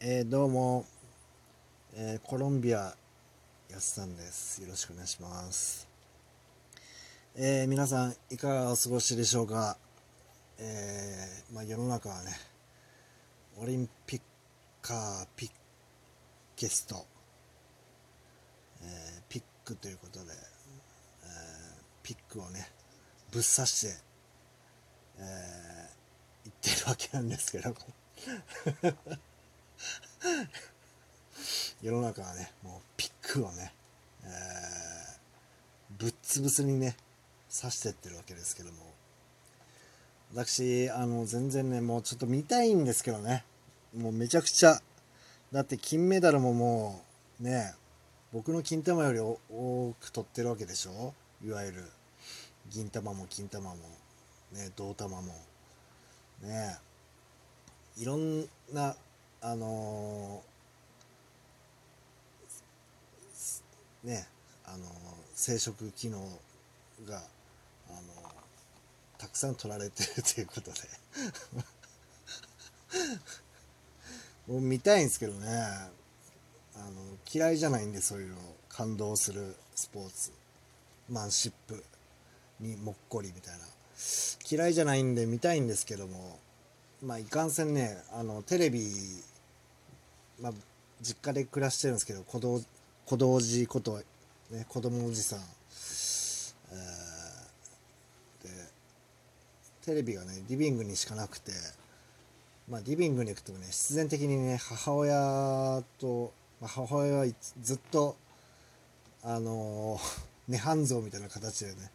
えーどうも、えーコロンビアやすさんです。よろしくお願いします。えー皆さん、いかがお過ごしでしょうか。えーまあ、世の中はね、オリンピッカーピッケスト、えーピックということで、えーピックをね、ぶっ刺して、えー言ってるわけなんですけども。世の中はねもうピックをね、えーぶっ潰すにね刺してってるわけですけども。私あの全然ねもうちょっと見たいんですけどね。もうめちゃくちゃ。だって金メダルももうね僕の金玉より多く取ってるわけでしょ？いわゆる銀玉も金玉もね銅玉も。ねいろんなあのーねあのー生殖機能があのーたくさん取られてるということで。もう見たいんですけどね。あの嫌いじゃないんでそういうの感動するスポーツ。マンシップにもっこりみたいな。嫌いじゃないんで見たいんですけども。まあいかんせんねあのテレビ、まあ、実家で暮らしてるんですけど子ど子どおじこと、ね、子供おじさん、えーでテレビがねリビングにしかなくて、まあ、リビングに行くとね必然的にね母親と、まあ、母親はずっとあの 涅槃像みたいな形でね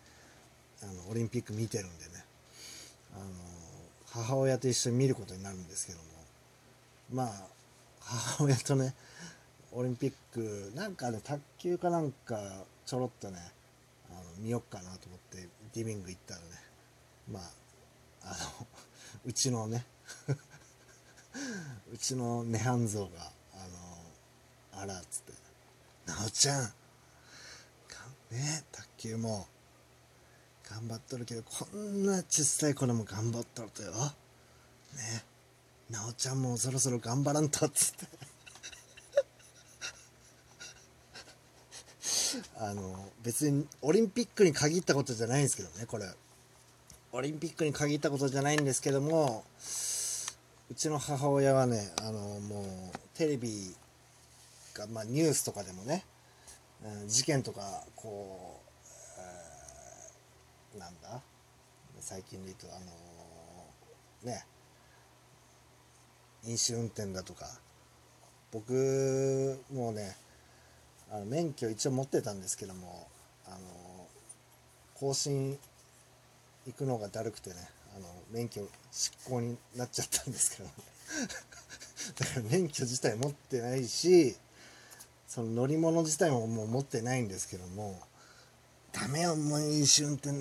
あのオリンピック見てるんでねあの母親と一緒に見ることになるんですけどもまあ母親とねオリンピックなんかね卓球かなんかちょろっとねあの見よっかなと思ってリビング行ったらね。まああの うちのね うちの涅槃像があのあらっつって「なおちゃんね卓球も頑張っとるけどこんな小さい子供頑張っとるとよ。ね。なおちゃんもそろそろ頑張らんとっつって。あの別にオリンピックに限ったことじゃないんですけどねこれ。オリンピックに限ったことじゃないんですけどもうちの母親はねあのもうテレビが、まあ、ニュースとかでもね、うん事件とかこう、えーなんだ？最近で言うとあのね飲酒運転だとか僕もうねあの免許一応持ってたんですけどもあの更新行くのがだるくてねあの免許失効になっちゃったんですけど、だから免許自体持ってないしその乗り物自体ももう持ってないんですけどもダメよもう飲酒運転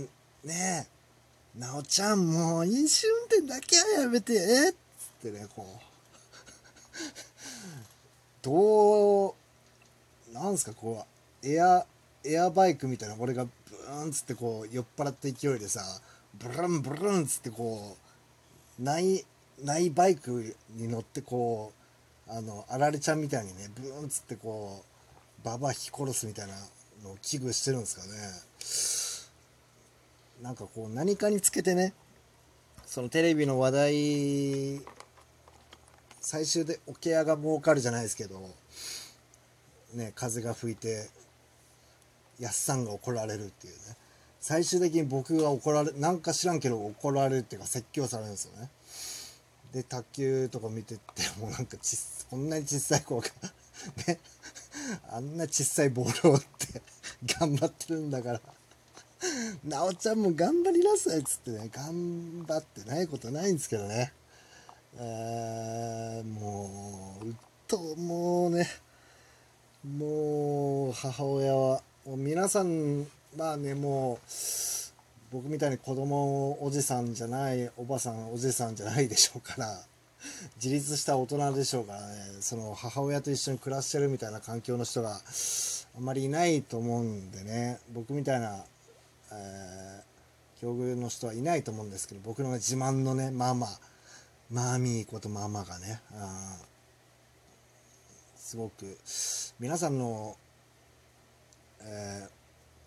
ね。えなおちゃんもう飲酒運転だけはやめてえっつってねこう。どうなんすかこうエアエアバイクみたいな俺がブーンっつってこう酔っ払った勢いでさブルンブルンっつってこうないないバイクに乗ってこうあのあられちゃんみたいにねブーンっつってこうババア引き殺すみたいなのを危惧してるんですかね。なんかこう何かにつけてねそのテレビの話題最終で桶屋が儲かるじゃないですけどね風が吹いてやっさんが怒られるっていうね。最終的に僕が怒られなんか知らんけど怒られるっていうか説教されるんですよね。で卓球とか見ててもうなんかちこんなに小さい子がねあんな小さいボールを打って頑張ってるんだからなおちゃんも頑張りなさいっつってね頑張ってないことないんですけどね。えーもううっともうねもう母親はもう皆さんまあねもう僕みたいに子供おじさんじゃないおばさんおじさんじゃないでしょうから 自立した大人でしょうからねその母親と一緒に暮らしてるみたいな環境の人があんまりいないと思うんでね僕みたいな、えー境遇の人はいないと思うんですけど僕の自慢のねマママーミーことママがねあすごく皆さんの、えー、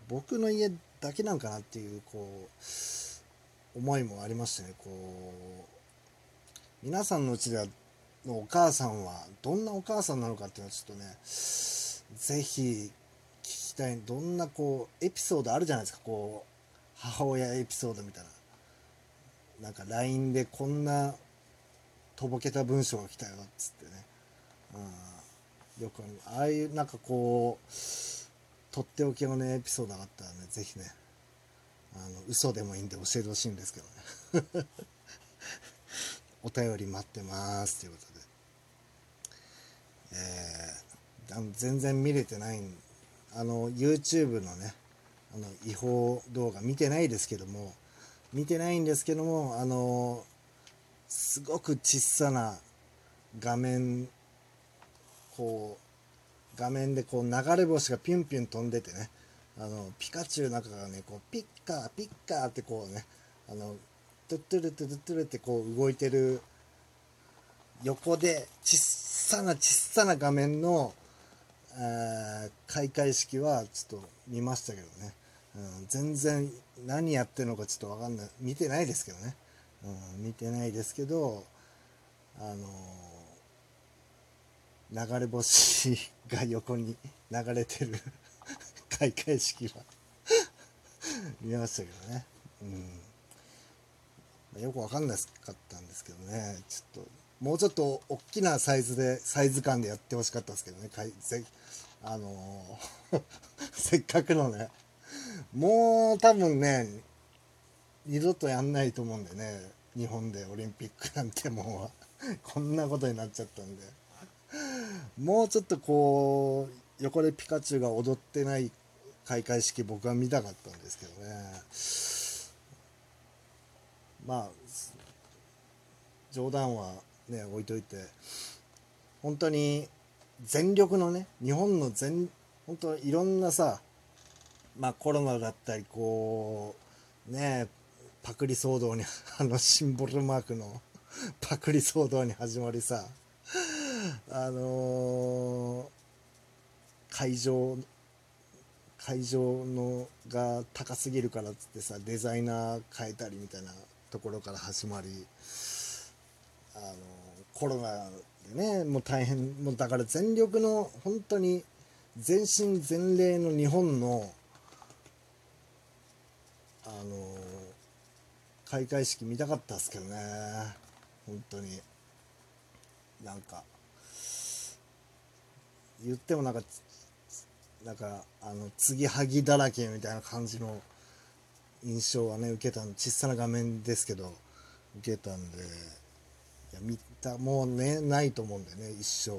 僕の家だけなんかなっていうこう思いもありましてねこう皆さんのうちではのお母さんはどんなお母さんなのかっていうのはちょっとね是非聞きたいどんなこうエピソードあるじゃないですかこう母親エピソードみたいななんか LINE でこんなとぼけた文章が来たよっつってね、うん、よくああいうなんかこうとっておきのねエピソードがあったらね是非ねあの嘘でもいいんで教えてほしいんですけどね。お便り待ってますということで。えー、全然見れてないあの YouTube のねあの違法動画見てないですけども見てないんですけどもあのすごく小さな画面こう画面でこう流れ星がピュンピュン飛んでてねあのピカチュウの中がねこうピッカーピッカーってこうねあのトゥットゥルトゥルトゥルってこう動いてる横で小さな小さな画面の、えー、開会式はちょっと見ましたけどね、うん、全然何やってるのかちょっと分かんない。見てないですけどね、見てないですけどあの流れ星 が横に流れてる 開会式は。見ましたけどね、うん、よく分かんなかったんですけどね。ちょっともうちょっと大きなサイズでサイズ感でやってほしかったですけどね。ぜあの、せっかくのね。もう多分ね二度とやんないと思うんでね。日本でオリンピックなんてもう こんなことになっちゃったんで。もうちょっとこう横でピカチュウが踊ってない開会式僕は見たかったんですけどね。まあ冗談はね置いといて。本当に全力のね日本の全本当いろんなさまあコロナだったりこうねえパクリ騒動にあのシンボルマークのパクリ騒動に始まりさあのー、会場会場のが高すぎるからっつってさデザイナー変えたりみたいなところから始まりあのコロナでねもう大変もうだから全力の本当に全身全霊の日本のあの開会式見たかったっすけどね。本当に。なんか言ってもなんかなんかあの継ぎはぎだらけみたいな感じの印象はね受けた小さな画面ですけど受けたんでいや見たもうねないと思うんでね一生。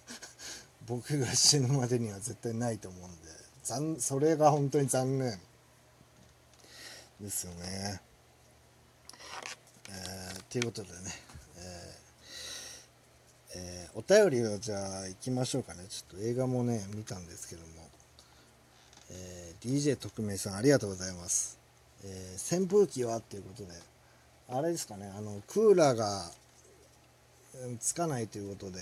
僕が死ぬまでには絶対ないと思うんで。残それが本当に残念ですよね。えー、ということでね、えーえー、お便りをじゃあ行きましょうかね。ちょっと映画もね見たんですけども、えー、DJ 特命さんありがとうございます、えー、扇風機はっていうことであれですかねあのクーラーがつかないということで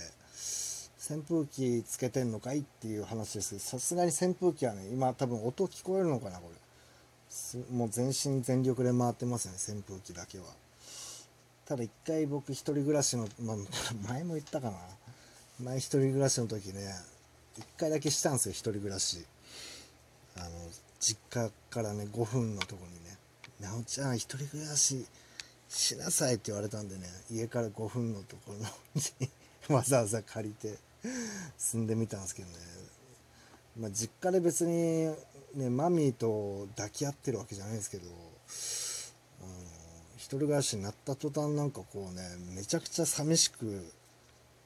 扇風機つけてんのかいっていう話です。けどさすがに扇風機はね今多分音聞こえるのかなこれ。もう全身全力で回ってますね扇風機だけは。ただ一回僕一人暮らしの、まあ、前も言ったかな。前一人暮らしの時ね一回だけしたんですよ一人暮らし。あの実家からね5分のとこにね「なおちゃん一人暮らししなさいって言われたんでね家から5分のところに わざわざ借りて住んでみたんですけどね、まあ、実家で別にねマミーと抱き合ってるわけじゃないですけど一人暮らしになった途端なんかこうねめちゃくちゃ寂しく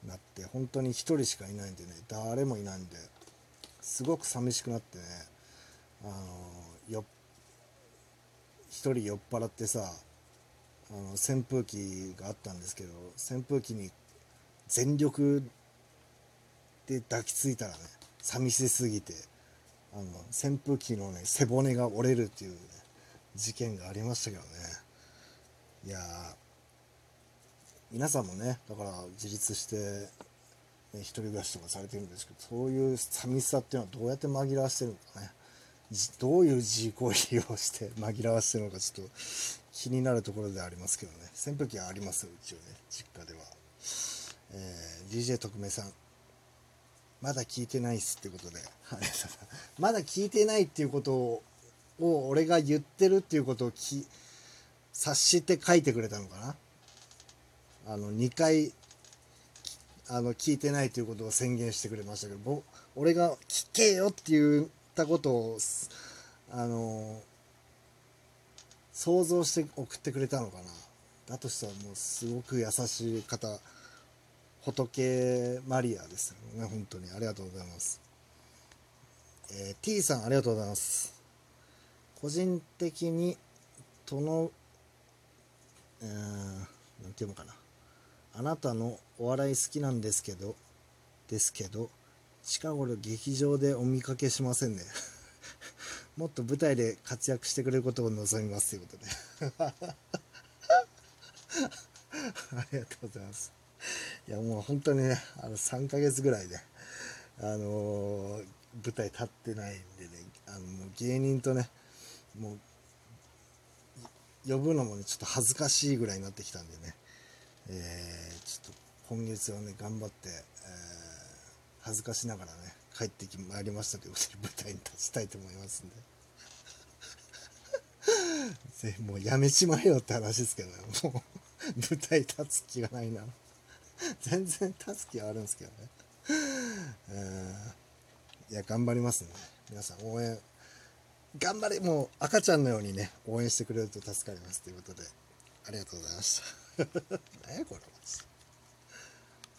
なって本当に1人しかいないんでね誰もいないんですごく寂しくなってねあのよ1人酔っ払ってさあの扇風機があったんですけど扇風機に全力で抱きついたらね寂しすぎてあの扇風機のね背骨が折れるっていう、ね、事件がありましたけどね。いや皆さんもねだから自立してね、一人暮らしとかされてるんですけどそういう寂しさっていうのはどうやって紛らわしてるのかね。どういう自己利用して 紛らわしてるのかちょっと気になるところではありますけどね。扇風機はありますよ一応ね実家では、えー、DJ 特命さんまだ聞いてないっすってことで。まだ聞いてないっていうことを俺が言ってるっていうことをき察して書いてくれたのかな？あの2回あの聞いてないということを宣言してくれましたけど俺が「聞けよ」って言ったことをあの想像して送ってくれたのかな？だとしたらもうすごく優しい方仏マリアですよね。本当に。ありがとうございます、えー、T さんありがとうございます。個人的にとのうん何て言うのかな。あなたのお笑い好きなんですけどですけど近頃劇場でお見かけしませんね。もっと舞台で活躍してくれることを望みますということで。ありがとうございます。いやもう本当にねあの3ヶ月ぐらいで、あのー、舞台立ってないんでねあの芸人とねもう呼ぶのもねちょっと恥ずかしいぐらいになってきたんでね。えー、ちょっと今月はね頑張って、えー、恥ずかしながらね帰ってきまいりましたということで舞台に立ちたいと思いますんで。ぜひもうやめちまえよって話ですけどね。もう舞台立つ気がないな。全然立つ気はあるんですけどね、いや頑張りますね。皆さん応援頑張れもう赤ちゃんのようにね応援してくれると助かりますということでありがとうございました。何やこれ。